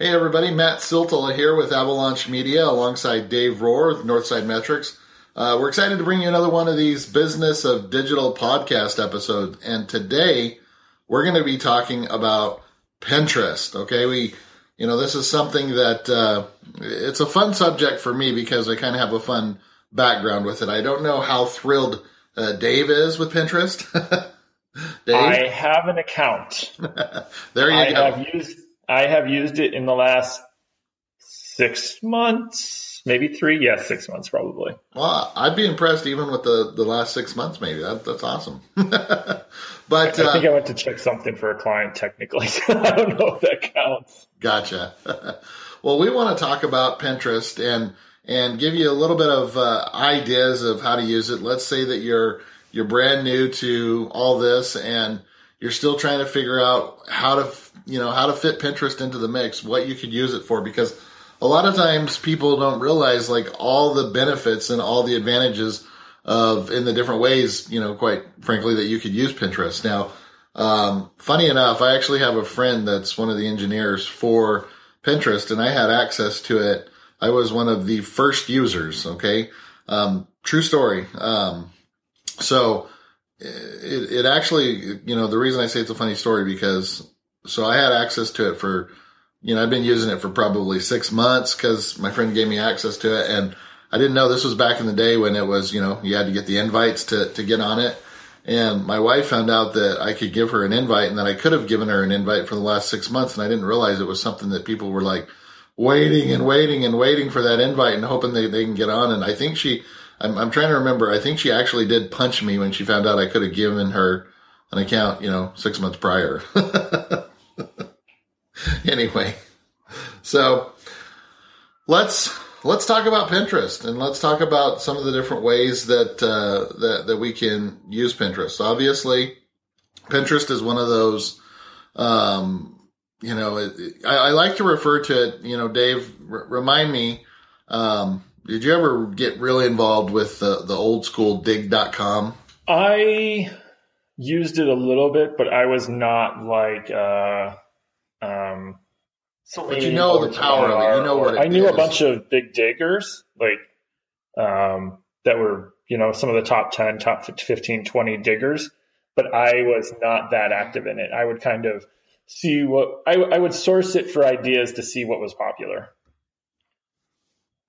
Hey everybody, Mat Siltala here with Avalanche Media alongside Dave Rohr with Northside Metrics. Uh, we're excited to bring you another one of these Business of Digital podcast episodes. And today we're going to be talking about Pinterest. Okay. We, you know, this is something that, uh, it's a fun subject for me because I kind of have a fun background with it. I don't know how thrilled uh, Dave is with Pinterest. Dave? I have an account. there you I go. Have used, I have used it in the last six months, maybe three. Yeah, six months probably. Well, I'd be impressed even with the, the last six months, maybe. That, that's awesome. but I think uh, I went to check something for a client technically. I don't know if that counts. Gotcha. well, we want to talk about Pinterest and and give you a little bit of uh, ideas of how to use it. Let's say that you're you're brand new to all this and you're still trying to figure out how to you know how to fit Pinterest into the mix, what you could use it for because a lot of times people don't realize like all the benefits and all the advantages of in the different ways, you know, quite frankly that you could use Pinterest. Now, um, funny enough, I actually have a friend that's one of the engineers for Pinterest and I had access to it. I was one of the first users. Okay. Um, true story. Um, so it, it actually, you know, the reason I say it's a funny story because so I had access to it for, you know, I've been using it for probably six months because my friend gave me access to it. And I didn't know this was back in the day when it was, you know, you had to get the invites to, to get on it. And my wife found out that I could give her an invite and that I could have given her an invite for the last six months. And I didn't realize it was something that people were like waiting and waiting and waiting for that invite and hoping they, they can get on. And I think she, I'm, I'm trying to remember. I think she actually did punch me when she found out I could have given her an account, you know, six months prior. anyway, so let's let's talk about Pinterest and let's talk about some of the different ways that uh, that that we can use Pinterest. Obviously, Pinterest is one of those. Um, you know, it, I, I, like to refer to it. You know, Dave, r- remind me. Um, did you ever get really involved with the, the old school digg.com? I used it a little bit, but I was not like, uh, um, but you know the power of it. You know what I knew is. a bunch of big diggers, like, um, that were, you know, some of the top 10, top 15, 20 diggers, but I was not that active in it. I would kind of see what, I, I would source it for ideas to see what was popular.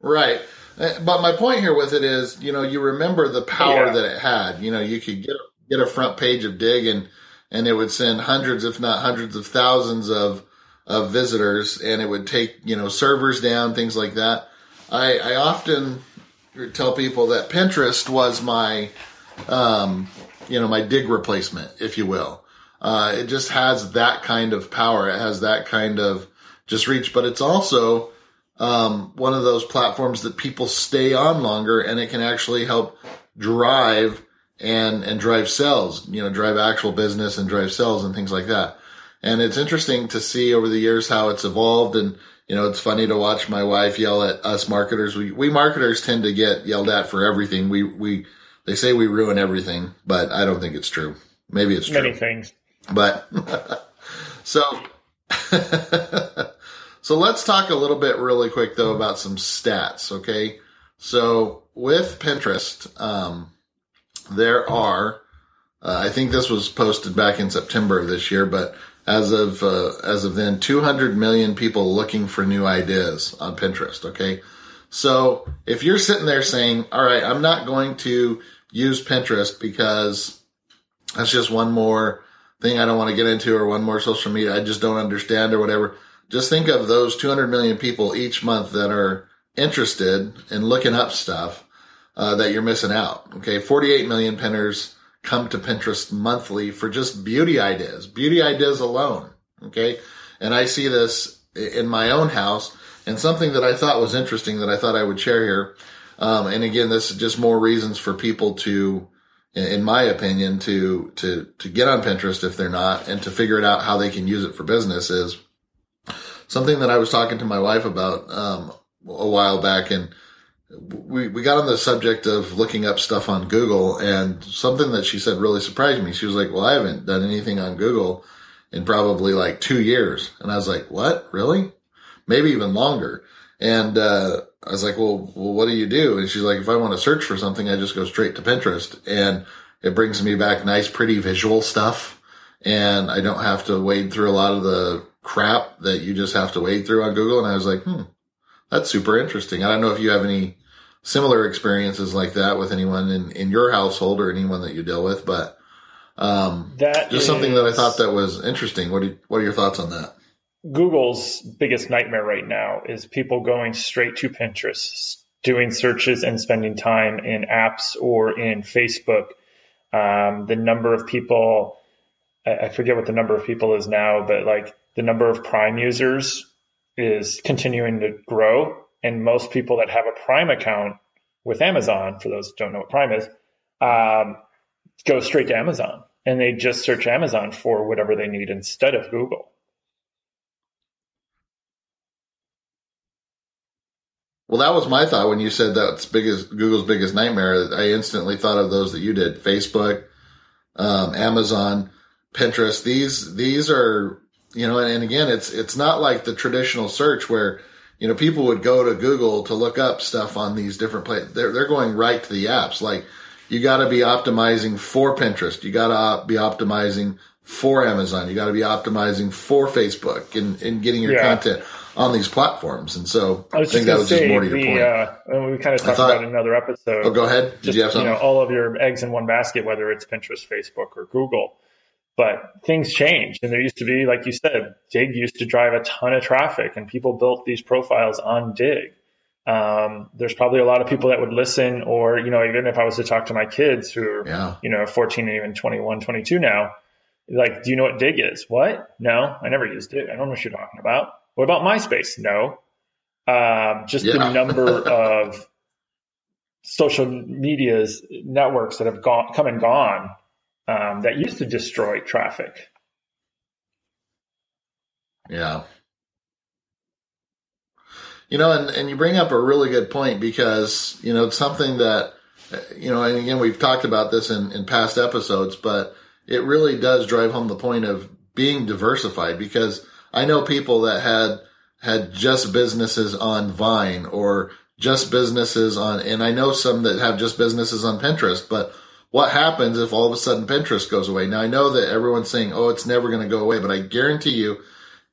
Right. Uh, but my point here with it is, you know, you remember the power yeah. that it had. You know, you could get get a front page of Digg and and it would send hundreds, if not hundreds of thousands of of visitors, and it would take you know servers down, things like that. I, I often tell people that Pinterest was my, um, you know, my Digg replacement, if you will. Uh, it just has that kind of power. It has that kind of just reach, but it's also um, one of those platforms that people stay on longer and it can actually help drive and, and drive sales, you know, drive actual business and drive sales and things like that. And it's interesting to see over the years how it's evolved. And, you know, it's funny to watch my wife yell at us marketers. We, we marketers tend to get yelled at for everything. We, we, they say we ruin everything, but I don't think it's true. Maybe it's true. Many things. But so So let's talk a little bit really quick though about some stats. Okay. So with Pinterest, um, there are, uh, I think this was posted back in September of this year, but as of, uh, as of then, 200 million people looking for new ideas on Pinterest. Okay. So if you're sitting there saying, all right, I'm not going to use Pinterest because that's just one more thing I don't want to get into or one more social media I just don't understand or whatever just think of those 200 million people each month that are interested in looking up stuff uh, that you're missing out. Okay, 48 million pinners come to Pinterest monthly for just beauty ideas, beauty ideas alone. Okay, and I see this in my own house, and something that I thought was interesting that I thought I would share here. Um, and again, this is just more reasons for people to, in my opinion, to to to get on Pinterest if they're not, and to figure it out how they can use it for business is something that I was talking to my wife about um, a while back, and we we got on the subject of looking up stuff on Google, and something that she said really surprised me. She was like, "Well, I haven't done anything on Google in probably like two years," and I was like, "What? Really?" maybe even longer. And, uh, I was like, well, well, what do you do? And she's like, if I want to search for something, I just go straight to Pinterest and it brings me back nice, pretty visual stuff. And I don't have to wade through a lot of the crap that you just have to wade through on Google. And I was like, hmm, that's super interesting. I don't know if you have any similar experiences like that with anyone in, in your household or anyone that you deal with, but, um, that just is, something that I thought that was interesting. What do you, what are your thoughts on that? Google's biggest nightmare right now is people going straight to Pinterest, doing searches and spending time in apps or in Facebook. Um, the number of people, I forget what the number of people is now, but like the number of Prime users is continuing to grow. And most people that have a Prime account with Amazon, for those who don't know what Prime is, um, go straight to Amazon and they just search Amazon for whatever they need instead of Google. Well, that was my thought when you said that's biggest Google's biggest nightmare. I instantly thought of those that you did: Facebook, um, Amazon, Pinterest. These these are you know, and, again, it's it's not like the traditional search where you know people would go to Google to look up stuff on these different places. They're they're going right to the apps. Like you got to be optimizing for Pinterest. You got to be optimizing for Amazon. You got to be optimizing for Facebook and, and getting your Yeah. content on these platforms. And so I I, think that was to just more to your the point. uh, and we kind of talked thought- about it in another episode. oh, go ahead. Did just you have something? You know all of your eggs in one basket, whether it's Pinterest, Facebook, or Google. But things changed, and there used to be, like you said, Digg used to drive a ton of traffic, and people built these profiles on Digg. Um, there's probably a lot of people that would listen, or you know, even if I was to talk to my kids who are, yeah. you know, 14 and even 21, 22 now, like, do you know what Digg is? What? No, I never used it. I don't know what you're talking about. What about MySpace? No. Um, just Yeah. the number of social medias networks that have gone, come and gone um, that used to destroy traffic. Yeah. You know, and, and you bring up a really good point because, you know, it's something that, you know, and again, we've talked about this in, in past episodes, but it really does drive home the point of being diversified because I know people that had, had just businesses on Vine or just businesses on, and I know some that have just businesses on Pinterest, but what happens if all of a sudden Pinterest goes away? Now I know that everyone's saying, oh, it's never going to go away, but I guarantee you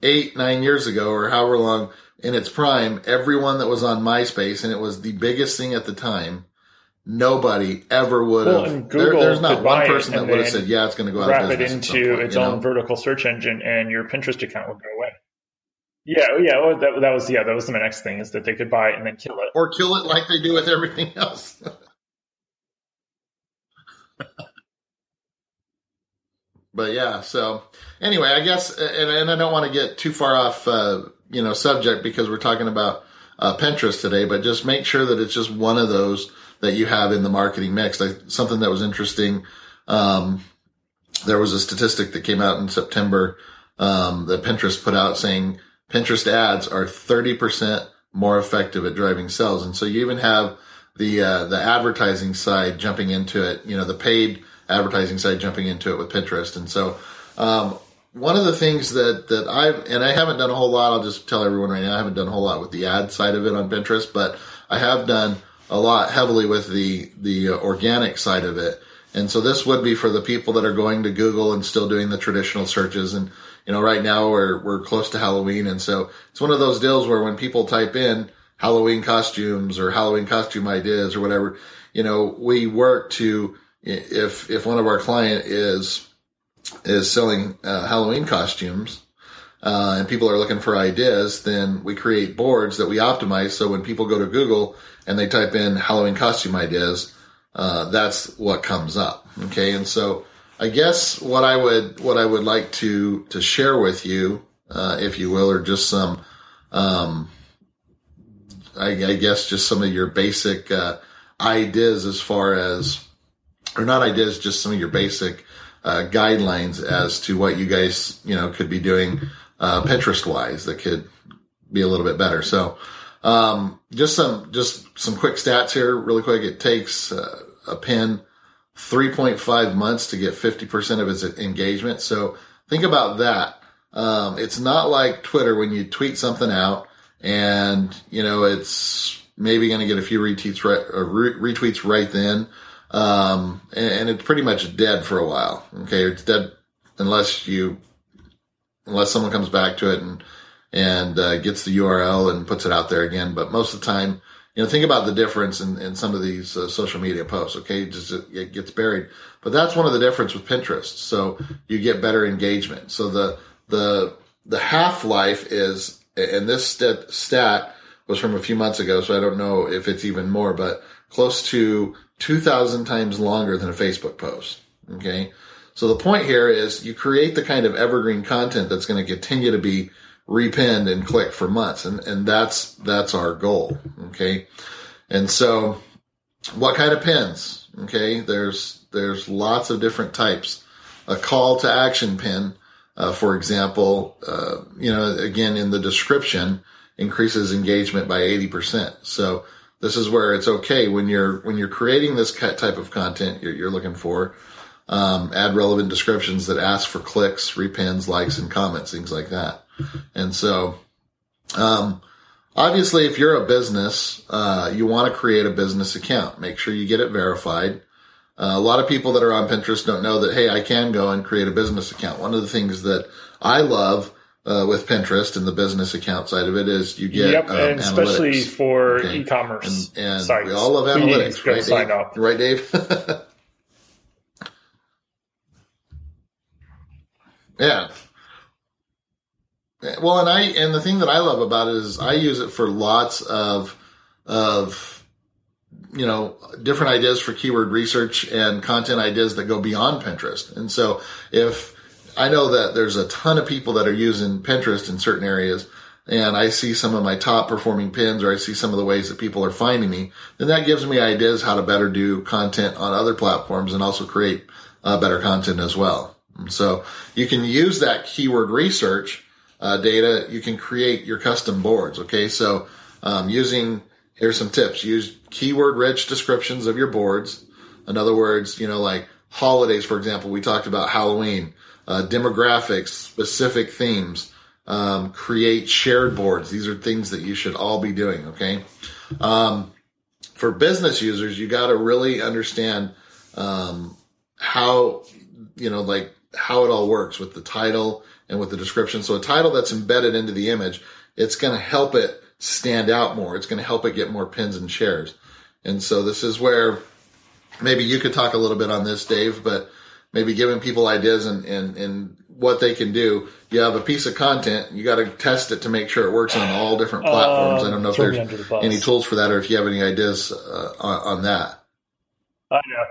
eight, nine years ago or however long in its prime, everyone that was on MySpace and it was the biggest thing at the time, nobody ever would Well, have. there- there's not one person that would have said, yeah, it's going to go out Wrap of it business. some into point, its you know? own vertical search engine, and your Pinterest account would go away. Yeah, oh, yeah. Well, that, that was yeah. That was the next thing is that they could buy it and then kill it. Or kill it like they do with everything else. but yeah, so anyway, I guess, and, and I don't want to get too far off, uh, you know, subject because we're talking about uh, Pinterest today, but just make sure that it's just one of those that you have in the marketing mix. Like something that was interesting. Um, there was a statistic that came out in September um, that Pinterest put out saying Pinterest ads are 30% more effective at driving sales. And so you even have the, uh, the advertising side jumping into it, you know, the paid advertising side jumping into it with Pinterest. And so, um, one of the things that, that I've, and I haven't done a whole lot, I'll just tell everyone right now, I haven't done a whole lot with the ad side of it on Pinterest, but I have done a lot heavily with the, the uh, organic side of it. And so this would be for the people that are going to Google and still doing the traditional searches. And, you know, right now we're, we're close to Halloween. And so it's one of those deals where when people type in Halloween costumes or Halloween costume ideas or whatever, you know, we work to, if, if one of our client is, is selling uh, Halloween costumes, uh, and people are looking for ideas, then we create boards that we optimize. So when people go to Google and they type in Halloween costume ideas, uh, that's what comes up. Okay. And so I guess what I would, what I would like to, to share with you, uh, if you will, are just some, um, I, I guess just some of your basic, uh, ideas as far as, or not ideas, just some of your basic, uh, guidelines as to what you guys, you know, could be doing, uh, Pinterest wise that could be a little bit better. So, um, just some, just some quick stats here really quick. It takes uh, a pin 3.5 months to get 50% of its engagement. So think about that. Um, it's not like Twitter when you tweet something out and you know it's maybe going to get a few retweets right, retweets right then, um, and, and it's pretty much dead for a while. Okay, it's dead unless you unless someone comes back to it and and uh, gets the URL and puts it out there again. But most of the time, you know, think about the difference in, in some of these uh, social media posts. Okay, just it gets buried, but that's one of the difference with Pinterest. So you get better engagement. So the the the half life is, and this stat, stat was from a few months ago, so I don't know if it's even more, but close to 2,000 times longer than a Facebook post. Okay. So the point here is you create the kind of evergreen content that's going to continue to be repinned and clicked for months. And, and that's, that's our goal. Okay. And so what kind of pins? Okay. There's, there's lots of different types. A call to action pin, uh, for example, uh, you know, again, in the description increases engagement by 80%. So this is where it's okay when you're, when you're creating this type of content you're, you're looking for, um, add relevant descriptions that ask for clicks, repins, likes, and comments, things like that. And so, um, obviously, if you're a business, uh, you want to create a business account. Make sure you get it verified. Uh, a lot of people that are on Pinterest don't know that, hey, I can go and create a business account. One of the things that I love uh, with Pinterest and the business account side of it is you get yep, um, and especially for okay. e-commerce and, and sites. we all love analytics, right, Dave? Up. right, Dave? yeah. Well, and I and the thing that I love about it is I use it for lots of of you know different ideas for keyword research and content ideas that go beyond Pinterest. And so if I know that there's a ton of people that are using Pinterest in certain areas and I see some of my top performing pins or I see some of the ways that people are finding me, then that gives me ideas how to better do content on other platforms and also create uh, better content as well. So you can use that keyword research uh, data, you can create your custom boards. Okay. So, um, using, here's some tips. Use keyword rich descriptions of your boards. In other words, you know, like holidays, for example, we talked about Halloween, uh, demographics, specific themes, um, create shared boards. These are things that you should all be doing. Okay. Um, for business users, you got to really understand, um, how, you know, like how it all works with the title, and with the description. So a title that's embedded into the image, it's going to help it stand out more. It's going to help it get more pins and shares. And so this is where maybe you could talk a little bit on this, Dave, but maybe giving people ideas and, and, and what they can do. You have a piece of content, you got to test it to make sure it works on all different platforms. Uh, I don't know if there's the any tools for that or if you have any ideas uh, on, on that. I know.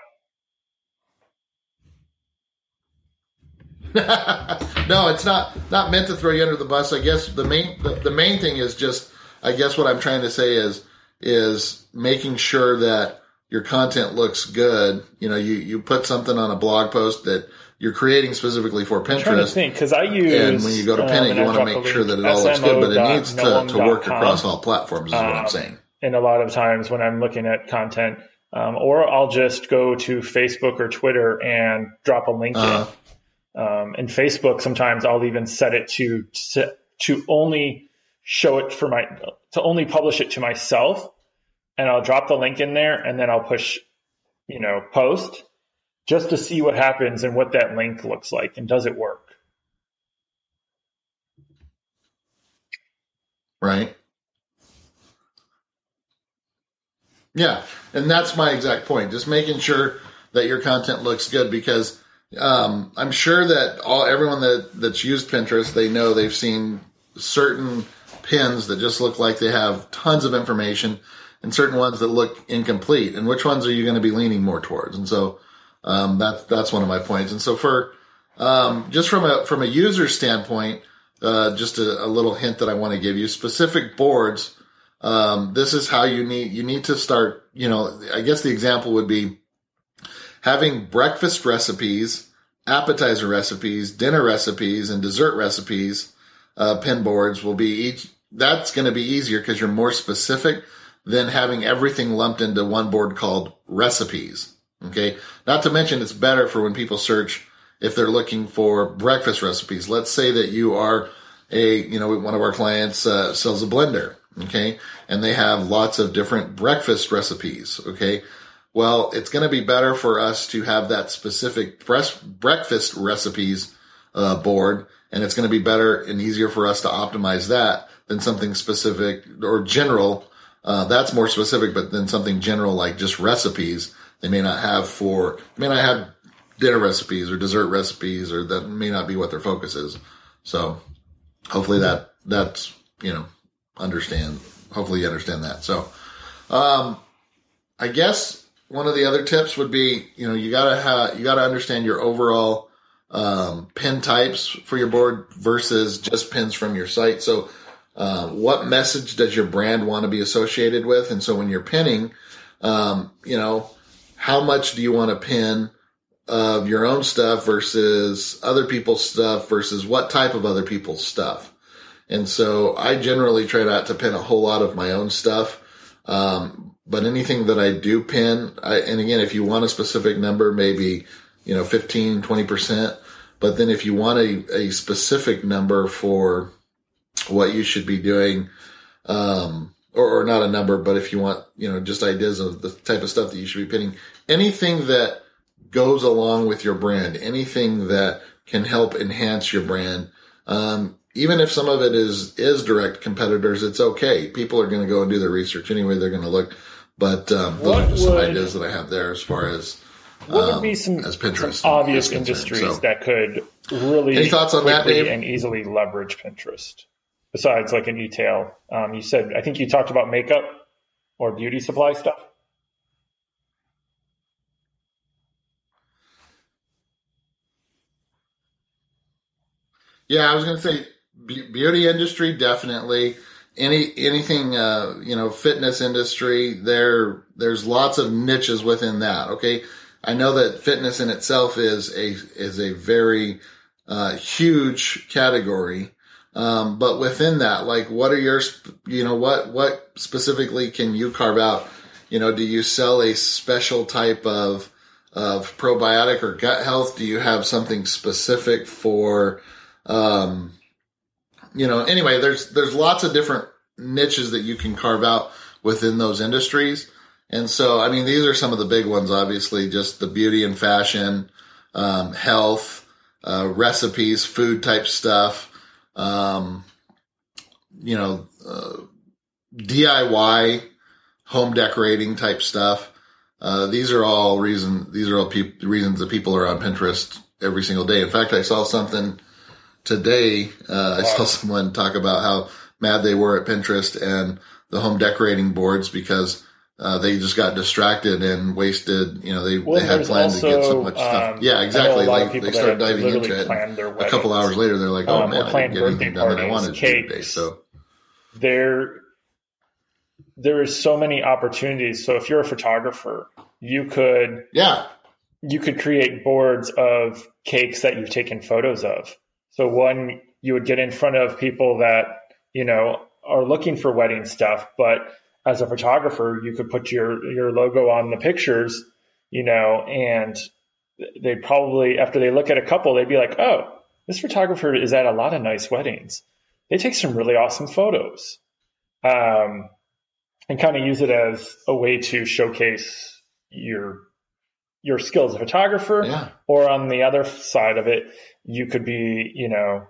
no, it's not not meant to throw you under the bus. I guess the main the, the main thing is just I guess what I'm trying to say is is making sure that your content looks good. You know, you you put something on a blog post that you're creating specifically for Pinterest. because I use and when you go to pin it, you want to make sure that it all looks good, but it needs to, to work across all platforms. Is um, what I'm um, saying. And a lot of times when I'm looking at content, um, or I'll just go to Facebook or Twitter and drop a link uh, in um, and Facebook, sometimes I'll even set it to, to only show it for my, to only publish it to myself. And I'll drop the link in there and then I'll push, you know, post just to see what happens and what that link looks like and does it work. Right. Yeah. And that's my exact point. Just making sure that your content looks good because um, I'm sure that all everyone that that's used Pinterest, they know they've seen certain pins that just look like they have tons of information, and certain ones that look incomplete. And which ones are you going to be leaning more towards? And so um, that's that's one of my points. And so for um, just from a from a user standpoint, uh, just a, a, little hint that I want to give you: specific boards. Um, this is how you need you need to start. You know, I guess the example would be having breakfast recipes, appetizer recipes, dinner recipes, and dessert recipes uh, pin boards will be each. That's going to be easier because you're more specific than having everything lumped into one board called recipes. Okay. Not to mention it's better for when people search if they're looking for breakfast recipes. Let's say that you are a, you know, one of our clients uh, sells a blender Okay. And they have lots of different breakfast recipes. Okay. Well, it's going to be better for us to have that specific breakfast recipes uh, board, and it's going to be better and easier for us to optimize that than something specific or general. Uh, that's more specific, but then something general like just recipes they may not have for, may not have dinner recipes or dessert recipes, or that may not be what their focus is. So hopefully that, that's, you know, understand, hopefully you understand that. So, um, I guess one of the other tips would be, you know, you gotta have, you gotta understand your overall, um, pin types for your board versus just pins from your site. So, uh, what message does your brand want to be associated with? And so when you're pinning, um, you know, how much do you want to pin of your own stuff versus other people's stuff versus what type of other people's stuff? And so I generally try not to pin a whole lot of my own stuff. Um, but anything that I do pin, I, and again, if you want a specific number, maybe, you know, 15, 20%. But then if you want a, a specific number for what you should be doing, um, or, or not a number, but if you want, you know, just ideas of the type of stuff that you should be pinning, anything that goes along with your brand, anything that can help enhance your brand, um, even if some of it is is direct competitors, it's okay. People are going to go and do their research anyway. They're going to look. But um, those what are just would, some ideas that I have there as far as what would be um, some, as Pinterest some obvious industries so, that could really any thoughts on that, Dave? and easily leverage Pinterest? besides like an e-tail? Um, you said, I think you talked about makeup or beauty supply stuff. Yeah, I was going to say beauty industry definitely. Any anything uh, you know, fitness industry. There there's lots of niches within that. Okay, I know that fitness in itself is a is a very uh, huge category. Um, but within that, like, what are your, you know, what, what specifically can you carve out? You know, do you sell a special type of, of probiotic or gut health? Do you have something specific for, um, you know, anyway, there's, there's lots of different niches that you can carve out within those industries. And so, I mean, these are some of the big ones, obviously, just the beauty and fashion, um, health, uh, recipes, food type stuff um, you know, uh, DIY home decorating type stuff. Uh, these are all reason. These are all pe- reasons that people are on Pinterest every single day. In fact, I saw something today. Uh, I saw someone talk about how mad they were at Pinterest and the home decorating boards because uh, they just got distracted and wasted. You know, they, well, they had planned to get so much stuff. Um, yeah, exactly. Like they start diving into it. A couple hours later, they're like, "Oh um, man, I didn't get anything done that I wanted cakes. to today." So there, there is so many opportunities. So if you're a photographer, you could yeah you could create boards of cakes that you've taken photos of. So one, you would get in front of people that you know are looking for wedding stuff, but as a photographer, you could put your your logo on the pictures, you know, and they'd probably after they look at a couple, they'd be like, "Oh, this photographer is at a lot of nice weddings. They take some really awesome photos." Um, and kind of use it as a way to showcase your your skills as a photographer. Yeah. Or on the other side of it, you could be, you know,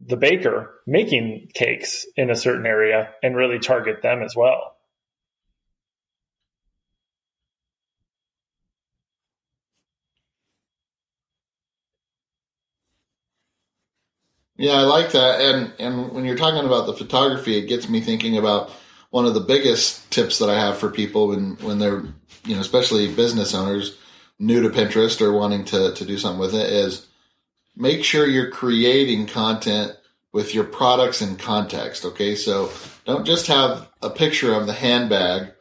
the baker making cakes in a certain area and really target them as well. Yeah, I like that. And and when you're talking about the photography, it gets me thinking about one of the biggest tips that I have for people when when they're you know especially business owners new to Pinterest or wanting to to do something with it is make sure you're creating content with your products in context. Okay. So don't just have a picture of the handbag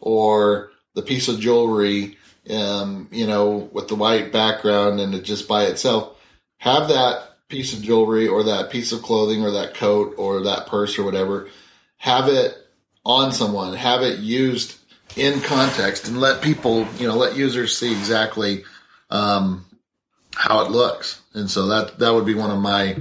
or the piece of jewelry, um, you know, with the white background and it just by itself. Have that piece of jewelry or that piece of clothing or that coat or that purse or whatever. Have it on someone, have it used in context and let people, you know, let users see exactly, um, how it looks. And so that, that would be one of my,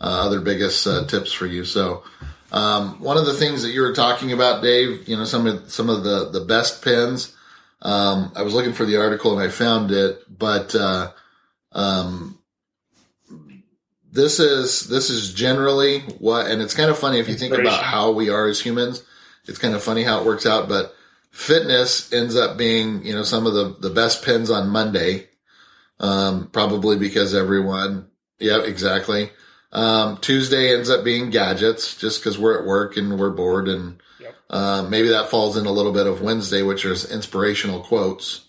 uh, other biggest uh, tips for you. So, Um, one of the things that you were talking about, Dave, you know, some of some of the the best pins. Um, I was looking for the article and I found it, but uh, um, this is this is generally what, and it's kind of funny if you think about how we are as humans. It's kind of funny how it works out, but fitness ends up being, you know, some of the the best pins on Monday, um, probably because everyone, yeah, exactly. Um, Tuesday ends up being gadgets just because we're at work and we're bored and yep. uh, maybe that falls in a little bit of Wednesday, which is inspirational quotes.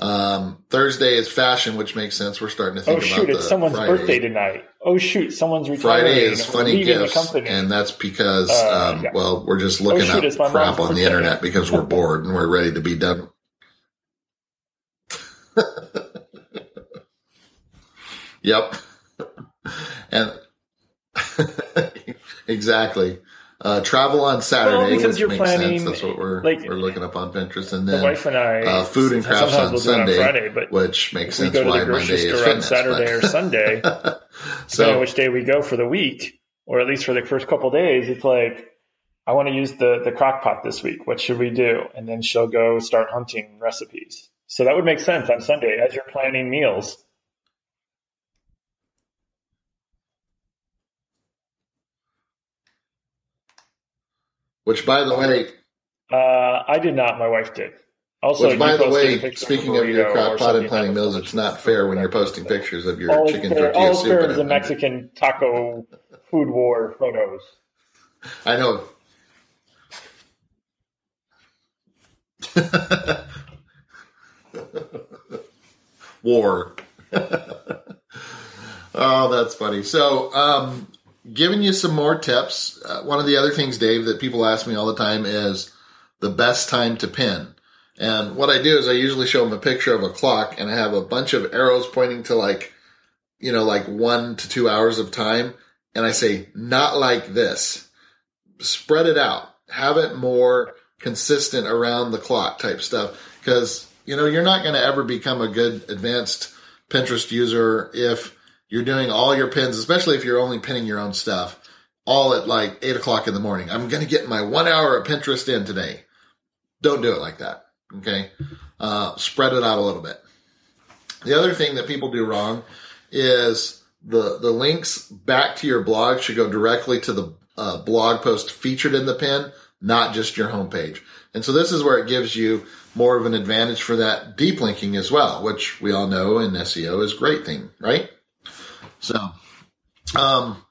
Um, Thursday is fashion, which makes sense. We're starting to think oh, shoot, about it's someone's Friday. birthday tonight. Oh shoot, someone's retiring. Friday is funny gifts, and that's because, uh, um, yeah. well, we're just looking oh, shoot, up crap on the internet because we're bored and we're ready to be done. yep, and exactly. Uh, travel on Saturday, well, because you're planning, sense. That's what we're like, we're looking up on Pinterest, and then the wife and I, uh, food and crafts on we'll Sunday, on Friday, but which makes sense. We go to the grocery store fitness, on Saturday but. or Sunday, so which day we go for the week, or at least for the first couple days. It's like I want to use the the crock pot this week. What should we do? And then she'll go start hunting recipes. So that would make sense on Sunday as you're planning meals. Which, by the way, uh, I did not. My wife did. Also, which, by the way, speaking of your crock pot and planning meals, it's not fair when you're posting pictures of your all chicken fair, tortilla all soup. All the Mexican taco food war photos. I know. war. oh, that's funny. So, um, giving you some more tips. Uh, one of the other things, Dave, that people ask me all the time is the best time to pin. And what I do is I usually show them a picture of a clock and I have a bunch of arrows pointing to like, you know, like one to two hours of time. And I say, not like this. Spread it out. Have it more consistent around the clock type stuff. Cause, you know, you're not going to ever become a good advanced Pinterest user if you're doing all your pins, especially if you're only pinning your own stuff, all at like eight o'clock in the morning. I'm going to get my one hour of Pinterest in today. Don't do it like that. Okay. Uh, spread it out a little bit. The other thing that people do wrong is the, the links back to your blog should go directly to the uh, blog post featured in the pin, not just your homepage. And so this is where it gives you more of an advantage for that deep linking as well, which we all know in SEO is great thing, right? So, um,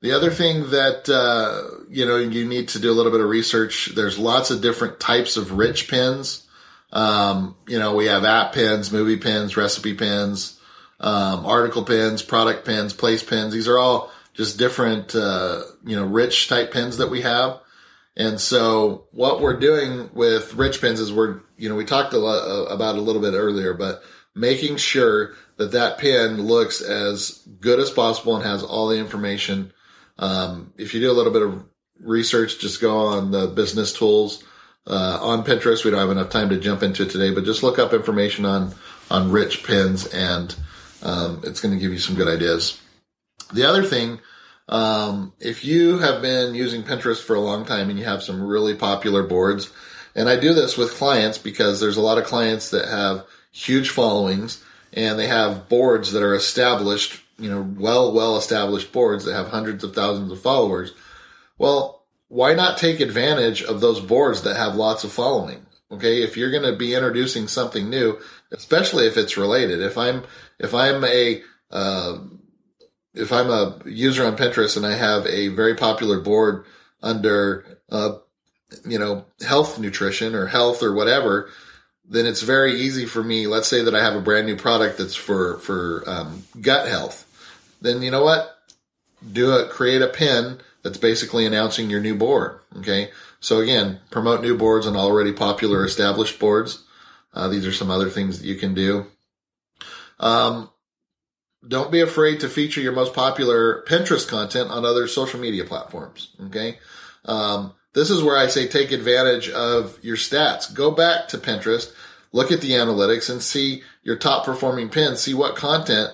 the other thing that, uh, you know, you need to do a little bit of research. There's lots of different types of rich pins. Um, you know, we have app pins, movie pins, recipe pins, um, article pins, product pins, place pins. These are all just different, uh, you know, rich type pins that we have. And so what we're doing with rich pins is we're, you know, we talked a lot uh, about a little bit earlier, but making sure that that pin looks as good as possible and has all the information. Um, if you do a little bit of research, just go on the business tools uh, on Pinterest. We don't have enough time to jump into it today, but just look up information on on rich pins, and um, it's going to give you some good ideas. The other thing, um, if you have been using Pinterest for a long time and you have some really popular boards, and I do this with clients because there's a lot of clients that have huge followings and they have boards that are established, you know, well, well established boards that have hundreds of thousands of followers. Well, why not take advantage of those boards that have lots of following? Okay. If you're going to be introducing something new, especially if it's related, if I'm, if I'm a, uh, if I'm a user on Pinterest and I have a very popular board under, uh, you know, health nutrition or health or whatever, then it's very easy for me. Let's say that I have a brand new product that's for for um, gut health. Then you know what? Do it. Create a pin that's basically announcing your new board. Okay. So again, promote new boards on already popular established boards. Uh, these are some other things that you can do. Um, don't be afraid to feature your most popular Pinterest content on other social media platforms. Okay. Um, this is where I say take advantage of your stats. Go back to Pinterest, look at the analytics and see your top performing pins, see what content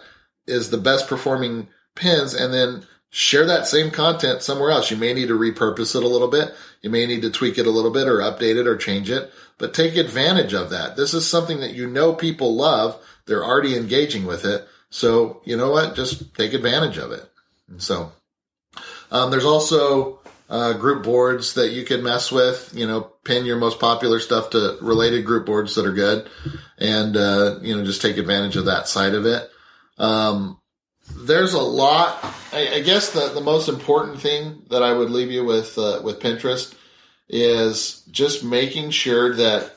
is the best performing pins and then share that same content somewhere else. You may need to repurpose it a little bit. You may need to tweak it a little bit or update it or change it, but take advantage of that. This is something that you know people love. They're already engaging with it. So you know what? Just take advantage of it. And so, um, there's also uh, group boards that you can mess with. You know, pin your most popular stuff to related group boards that are good, and uh, you know, just take advantage of that side of it. Um, there's a lot. I, I, guess the, the most important thing that I would leave you with uh, with Pinterest is just making sure that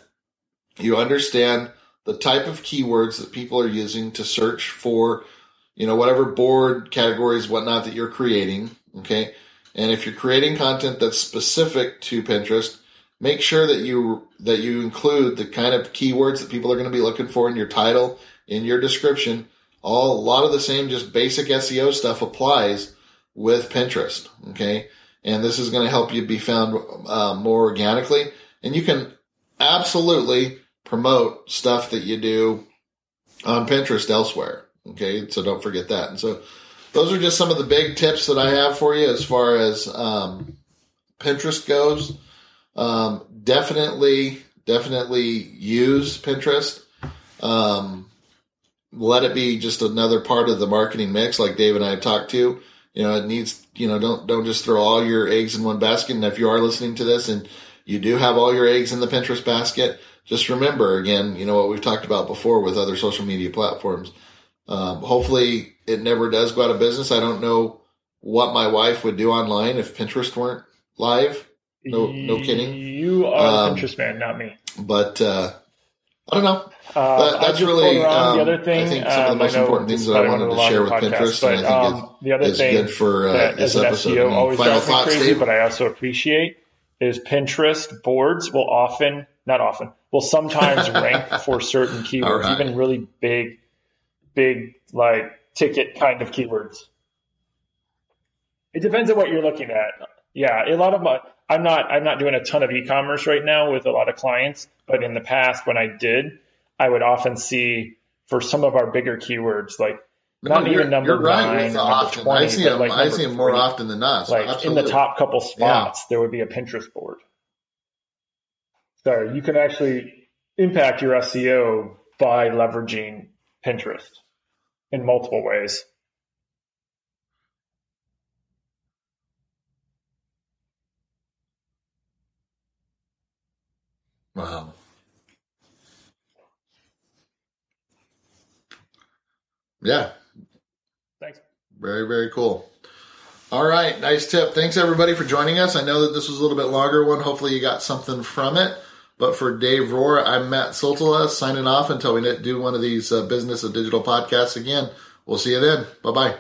you understand the type of keywords that people are using to search for, you know, whatever board categories, whatnot that you're creating. Okay. And if you're creating content that's specific to Pinterest, make sure that you, that you include the kind of keywords that people are going to be looking for in your title, in your description. All, a lot of the same just basic SEO stuff applies with Pinterest. Okay. And this is going to help you be found uh, more organically. And you can absolutely promote stuff that you do on Pinterest elsewhere. Okay. So don't forget that. And so those are just some of the big tips that I have for you as far as um, Pinterest goes. Um, definitely, definitely use Pinterest. Um, let it be just another part of the marketing mix, like Dave and I talked to. You know, it needs. You know, don't don't just throw all your eggs in one basket. And if you are listening to this and you do have all your eggs in the Pinterest basket, just remember again, you know what we've talked about before with other social media platforms. Um, hopefully, it never does go out of business. I don't know what my wife would do online if Pinterest weren't live. No, no kidding. You are um, Pinterest man, not me. But uh, I don't know. Uh, that, that's really um, the other thing. I think some of the um, most important things that I wanted to share with podcast, Pinterest, but, and I think um, the other thing good for uh, this episode. SEO always final thoughts, crazy, Dave? but I also appreciate is Pinterest boards will often, not often, will sometimes rank for certain keywords, right. even really big, big like ticket kind of keywords. It depends on what you're looking at. Yeah, a lot of my I'm not I'm not doing a ton of e-commerce right now with a lot of clients, but in the past when I did, I would often see for some of our bigger keywords like no, not even number right. nine number twenty. I see them. Like I see them more often than not. So like absolutely. in the top couple spots, yeah. there would be a Pinterest board. So you can actually impact your SEO by leveraging Pinterest in multiple ways. Wow. Yeah. Thanks. Very, very cool. All right. Nice tip. Thanks everybody for joining us. I know that this was a little bit longer one. Hopefully you got something from it. But for Dave Rohr, I'm Mat Siltala signing off until we do one of these uh, business of digital podcasts again. We'll see you then. Bye bye.